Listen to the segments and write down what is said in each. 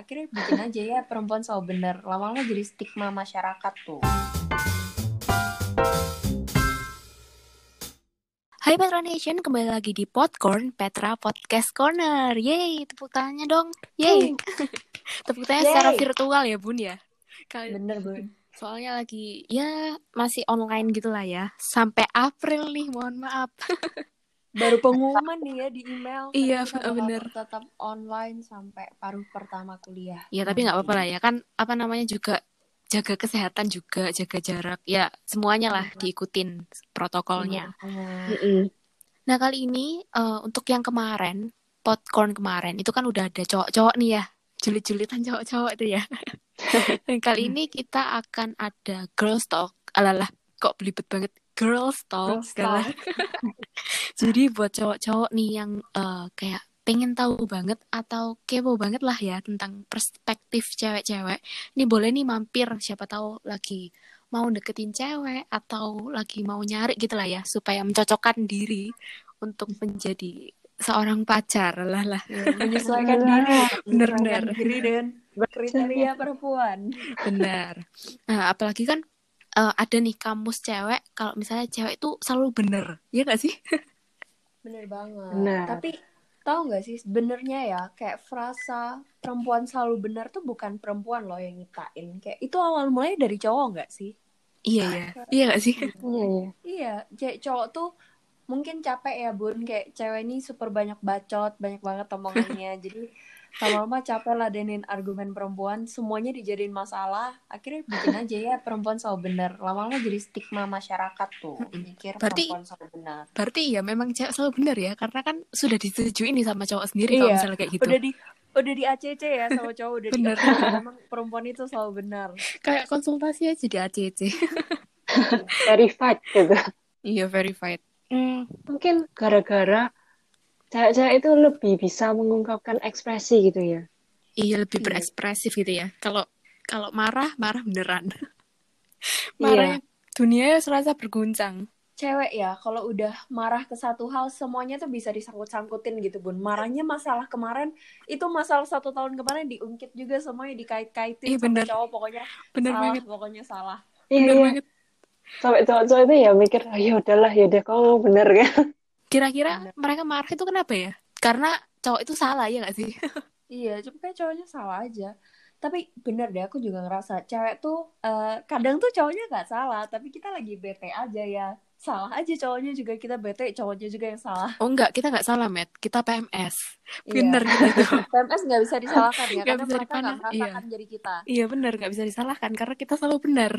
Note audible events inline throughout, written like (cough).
akhirnya bikin aja ya perempuan selalu benar lama-lama jadi stigma masyarakat tuh Hai Petra Nation, kembali lagi di Popcorn Petra Podcast Corner. Yeay, tepuk tangannya dong. Yeay. (laughs) tepuk tangannya Yeay. secara virtual ya, Bun ya. Kali bener bun soalnya lagi ya masih online gitu lah ya. Sampai April nih, mohon maaf. (laughs) baru pengumuman nih ya di email Iya, bener. tetap online sampai paruh pertama kuliah Ya, tapi nggak apa-apa lah ya. Kan apa namanya juga jaga kesehatan juga, jaga jarak. Ya, semuanya lah diikutin protokolnya. Makanya. Nah, kali ini eh, untuk yang kemarin, popcorn kemarin, itu kan udah ada cowok-cowok nih ya. Julit-julitan cowok-cowok itu ya. Dan (laughs) kali ini kita akan ada girls talk. Alalah, kok belibet banget. Girls talk. Girls segala. (laughs) Jadi buat cowok-cowok nih yang eh, kayak pengen tahu banget atau kepo banget lah ya tentang perspektif cewek-cewek. Ini boleh nih mampir, siapa tahu lagi mau deketin cewek atau lagi mau nyari gitu lah ya supaya mencocokkan diri untuk menjadi seorang pacar lah lah Ya, (laughs) menyesuaikan diri (laughs) Bener, menyesuaikan bener. diri dan kriteria perempuan benar nah apalagi kan eh, ada nih kamus cewek kalau misalnya cewek itu selalu bener ya gak sih? (laughs) Bener banget. Bener. tapi tahu nggak sih sebenarnya ya kayak frasa perempuan selalu benar tuh bukan perempuan loh yang nyiptain. Kayak itu awal mulanya dari cowok nggak sih? Iya ya iya gak sih? (laughs) Iya, iya. Iya, kayak cowok tuh mungkin capek ya bun, kayak cewek ini super banyak bacot, banyak banget omongannya, (laughs) jadi lama-lama capek ladenin argumen perempuan, semuanya dijadiin masalah, akhirnya bikin aja ya perempuan selalu benar, lama-lama jadi stigma masyarakat tuh, mikir Berarti- perempuan selalu benar. berarti ya memang cewek selalu bener ya karena kan sudah disetujui nih sama cowok sendiri kalau Iya, misalnya kayak gitu Udah di udah di ACC ya sama cowok udah Bener. di memang perempuan itu selalu benar. kayak konsultasi aja di ACC Verified gitu. iya verified Hmm, Mungkin gara-gara cewek-cewek itu lebih bisa mengungkapkan ekspresi gitu ya. iya lebih Iya. berekspresif gitu ya kalau kalau marah marah beneran (laughs) Iya. marahnya dunia serasa berguncang Cewek ya, kalau udah marah ke satu hal, semuanya tuh bisa disangkut-sangkutin gitu, Bun. Marahnya masalah kemarin, itu masalah satu tahun kemarin diungkit juga semuanya dikait-kaitin Iya, sama bener. cowok, pokoknya bener salah, banget pokoknya salah. Iya, bener iya. banget Sampai cowok-cowok itu ya mikir, oh, ya udahlah, ya udah kamu bener kan. Kira-kira Bener. mereka marah itu kenapa ya karena cowok itu salah ya gak sih (laughs) Iya, cuma kayak cowoknya salah aja. Tapi bener deh, aku juga ngerasa cewek tuh, eh, kadang tuh cowoknya nggak salah, tapi kita lagi bete aja ya. Salah aja cowoknya juga kita bete, cowoknya juga yang salah. oh enggak kita nggak salah met kita PMS Iya. bener gitu (laughs) PMS nggak bisa disalahkan ya, Nggak karena bisa mereka nggak dipanah, merasakan jadi kita. iya bener nggak bisa disalahkan karena kita selalu benar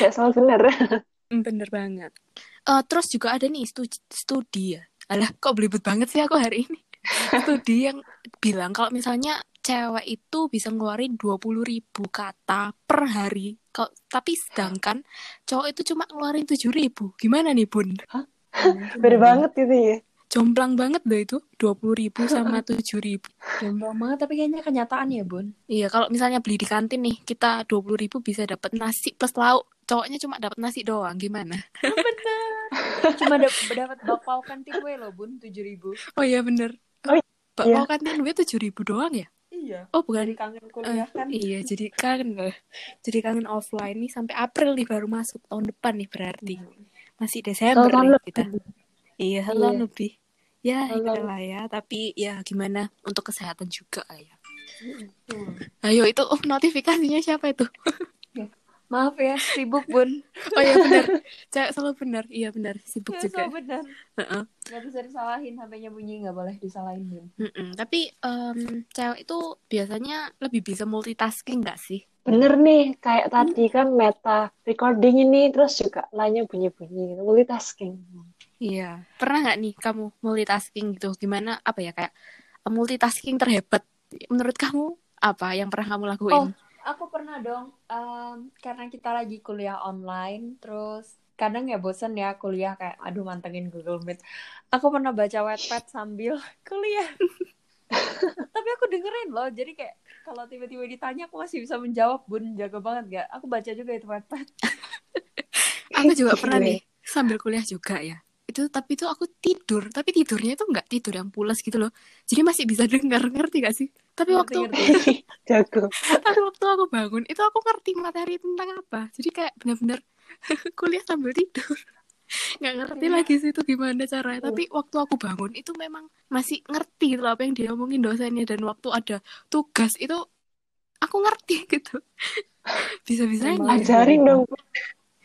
Gak salah bener. Bener banget. Eh, terus juga ada nih studi, studi ya. Alah, kok belibet banget sih aku hari ini. (laughs) studi yang bilang kalau misalnya cewek itu bisa ngeluarin 20.000 ribu kata per hari. Kok, tapi sedangkan cowok itu cuma ngeluarin 7.000 ribu. Gimana nih, Bun? (laughs) Beda banget gitu ya. Jomplang banget loh itu. 20.000 ribu (laughs) sama 7.000 ribu. Jomblo banget, tapi kayaknya kenyataan ya, Bun. Iya, kalau misalnya beli di kantin nih, kita 20.000 ribu bisa dapat nasi plus lauk. Cowoknya cuma dapat nasi doang. Gimana? Cuma dap- dapat bakpao kantin gue loh, Bun, 7000 Oh iya, bener. Oh, Bakpao kantin gue 7.000 ribu doang ya? Iya. Oh, bukan Dari kangen kuliah kan. Iya, jadi kangen loh. Jadi kangen offline nih sampai April nih baru masuk tahun depan nih berarti. Masih Desember tahun nih lebih. kita. Iya, satu Iya. lebih. Ya, tahun. lah ya. Tapi ya gimana untuk kesehatan juga ya. Hmm. Ayo itu oh, notifikasinya siapa itu? (laughs) Maaf ya, sibuk, Bun. (laughs) Oh iya benar. Cewek selalu benar. Iya benar, sibuk juga. so benar. Heeh. Gak bisa disalahin, HP-nya bunyi gak boleh disalahin, Bun. Mm-mm. Tapi em, cewek itu biasanya lebih bisa multitasking nggak sih? Bener nih, kayak tadi kan meta recording ini, terus juga lainnya bunyi-bunyi gitu, multitasking. Iya. Pernah nggak nih kamu multitasking gitu? Gimana apa ya kayak multitasking terhebat? Menurut kamu apa yang pernah kamu lakuin? Oh, aku pernah dong, em, karena kita lagi kuliah online, terus kadang ya bosen ya kuliah kayak, aduh mantengin Google Meet. Aku pernah baca Wattpad sambil (laughs) kuliah. (laughs) Tapi aku dengerin loh, jadi kayak kalau tiba-tiba ditanya aku masih bisa menjawab, Bun, jago banget gak? Aku baca juga itu Wattpad. Aku juga pernah nih sambil kuliah juga ya. Itu tapi itu aku tidur tapi tidurnya itu nggak tidur yang pulas gitu loh jadi masih bisa (laughs) dengar ngerti gak sih tapi Ngerti, waktu ngerti. (laughs) Jago. (laughs) tapi waktu aku bangun itu aku ngerti materi tentang apa jadi kayak benar-benar kuliah sambil tidur nggak ngerti Iya. lagi sih itu gimana caranya tapi waktu aku bangun itu memang masih ngerti gitu loh apa yang dia omongin dosennya dan waktu ada tugas itu aku ngerti gitu bisa-bisanya Emang. Ajarin dong.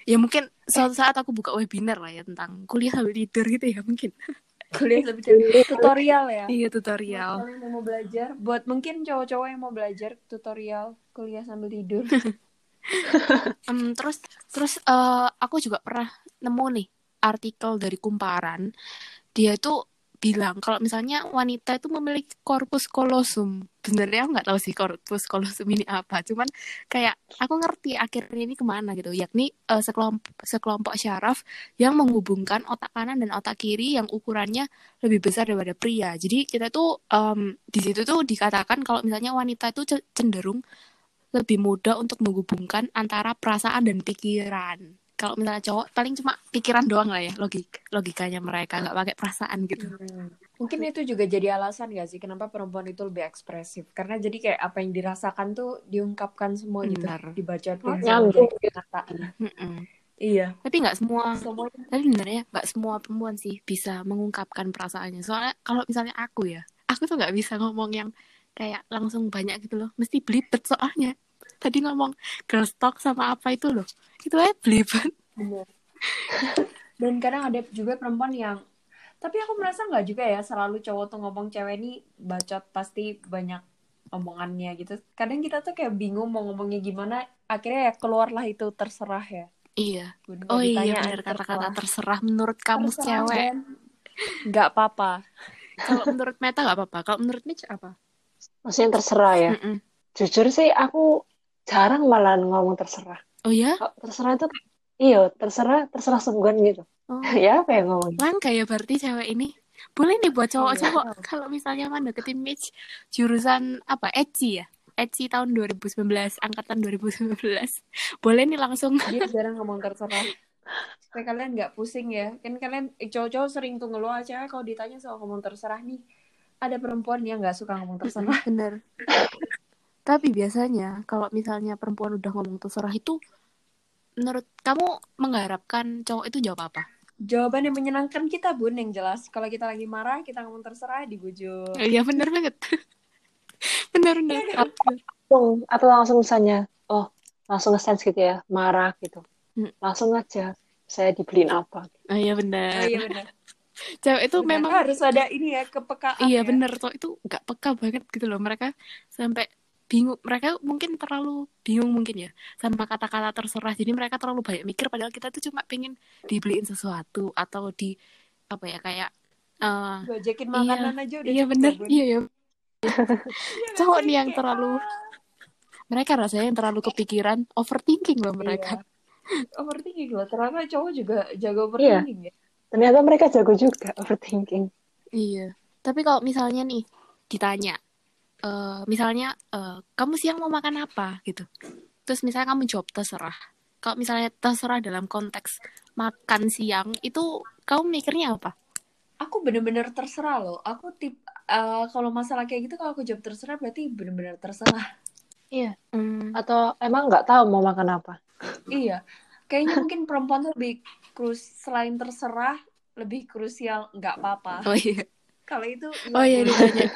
Ya mungkin suatu saat aku buka webinar lah ya tentang kuliah sambil tidur gitu ya mungkin. (laughs) Kuliah sambil tidur. tutorial ya. Iya buat tutorial kalian yang mau belajar buat mungkin cowok-cowok yang mau belajar tutorial kuliah sambil tidur. (laughs) Em, terus terus eh, aku juga pernah nemu nih artikel dari Kumparan. Dia tuh bilang kalau misalnya wanita itu memiliki corpus callosum. Sebenarnya aku nggak tahu sih corpus callosum ini apa. Cuman kayak aku ngerti akhirnya ini ke mana gitu. Yakni eh, sekelompok sekelompok syaraf yang menghubungkan otak kanan dan otak kiri yang ukurannya lebih besar daripada pria. Jadi kita tuh em, di situ tuh dikatakan kalau misalnya wanita itu ce- cenderung lebih mudah untuk menghubungkan antara perasaan dan pikiran. Kalau misalnya cowok paling cuma pikiran doang lah ya logik logikanya mereka nggak pakai perasaan gitu. mungkin itu juga jadi alasan gak sih kenapa perempuan itu lebih ekspresif karena jadi kayak apa yang dirasakan tuh diungkapkan semua gitu Benar. dibaca kenyataan Mm-mm. iya Tapi nggak semua. semuanya Tapi sebenarnya nggak semua perempuan sih bisa mengungkapkan perasaannya. Soalnya kalau misalnya aku ya, aku tuh nggak bisa ngomong yang kayak langsung banyak gitu loh. Mesti belibet soalnya. Tadi ngomong girl talk sama apa itu loh. Itu aja belibet. bener (laughs) dan kadang ada juga perempuan yang tapi aku merasa nggak juga ya selalu cowok tuh ngomong cewek ini bacot pasti banyak omongannya gitu kadang kita tuh kayak bingung mau ngomongnya gimana akhirnya ya keluarlah itu terserah ya Iya. Bunda Oh iya benar kata-kata terserah. terserah menurut kamu Terserah cewek. dan nggak apa-apa Kalau menurut Meta nggak apa-apa. Kalau menurut Mitch apa? Maksudnya terserah ya. Mm-mm. Jujur sih aku jarang malah ngomong terserah. Oh ya? Kalau terserah itu iya, terserah terserah sungguhan gitu. Oh. (laughs) ya apa ya ngomong? Langka ya berarti cewek ini. Boleh nih buat cowok-cowok Iya. (laughs) kalau misalnya mana deketin Mitch jurusan apa? Eci ya? Eci tahun 2019, angkatan 2019. (laughs) Boleh nih langsung. dia jarang ngomong terserah supaya kalian nggak pusing ya kan kalian eh, cowok-cowok sering tuh ngeluh "Ah, cewek kalau ditanya soal ngomong terserah nih ada perempuan yang nggak suka ngomong terserah Bener. Tapi biasanya kalau misalnya perempuan udah ngomong terserah itu menurut kamu mengharapkan cowok itu jawab apa? jawaban yang menyenangkan kita bun yang jelas kalau kita lagi marah kita ngomong terserah dibujuk Iya bener banget. (laughs) bener bener. Langsung, atau langsung misalnya, oh langsung nge-sense gitu ya, marah gitu. Hmm. Langsung aja saya dibeliin apa. Oh, iya oh bener. iya benar (laughs) Cewek itu Benar. memang harus ada ini ya kepekaan Iya ya. bener tuh itu nggak peka banget gitu loh mereka sampai bingung mereka mungkin terlalu bingung mungkin ya sama kata-kata terserah jadi mereka terlalu banyak mikir padahal kita tuh cuma pengen dibeliin sesuatu atau di apa ya kayak Gojekin makanan aja udah iya bener Bun. iya ya Iya, (laughs) cowok nih yang terlalu mereka rasanya yang terlalu kepikiran overthinking loh mereka iya. overthinking loh ternyata cowok juga jago Iya. overthinking ya Ternyata mereka jago juga overthinking. Iya. Tapi kalau misalnya nih ditanya, eh misalnya eh, kamu siang mau makan apa gitu. Terus misalnya kamu jawab terserah. Kalau misalnya terserah dalam konteks makan siang itu kamu mikirnya apa? aku bener-bener terserah loh aku tip eh, kalau masalah kayak gitu kalau aku jawab terserah berarti bener-bener terserah Iya. Hmm, Atau emang nggak tahu mau makan apa. iya kayaknya mungkin perempuan tuh lebih krus selain terserah lebih krusial nggak apa-apa oh iya. kalau itu iya, Oh iya ditanya.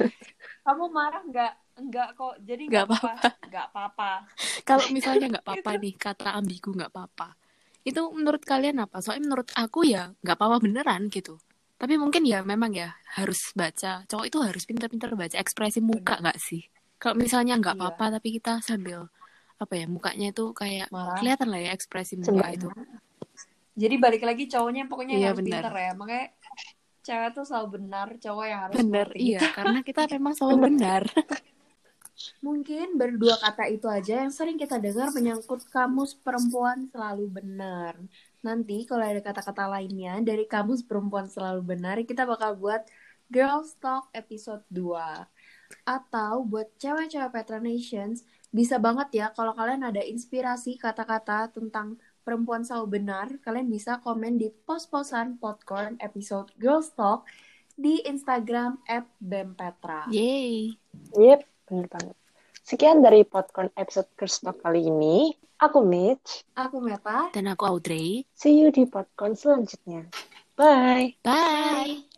Kamu marah nggak nggak kok jadi Nggak nggak apa nggak apa-apa (laughs) Kalau misalnya nggak apa-apa nih kata ambigu nggak apa-apa. Itu menurut kalian apa? Soalnya menurut aku ya nggak apa-apa beneran gitu. Tapi mungkin ya memang ya harus baca. Cowok itu harus pintar-pintar baca ekspresi muka nggak sih? Kalau misalnya nggak Iya. apa-apa tapi kita sambil apa ya mukanya itu kayak marah kelihatan lah ya ekspresi muka itu. jadi balik lagi cowoknya pokoknya Iya, harus benar. pinter ya makanya cewek tuh selalu benar cowok yang harus ngerti. iya karena kita memang selalu (laughs) benar. Mungkin berdua kata itu aja yang sering kita dengar menyangkut kamus perempuan selalu benar. Nanti kalau ada kata-kata lainnya dari kamus perempuan selalu benar, kita bakal buat Girls Talk episode 2. Atau buat cewek-cewek Petra Nations, bisa banget ya kalau kalian ada inspirasi kata-kata tentang perempuan selalu benar, kalian bisa komen di pos-posan popcorn episode Girls Talk di Instagram @bempetra. Yeay. Yep, bener banget. Sekian dari Popcorn episode Girls Talk kali ini. Aku Mitch. Aku Meta. Dan aku Audrey. See you di Popcorn selanjutnya. Bye. Bye.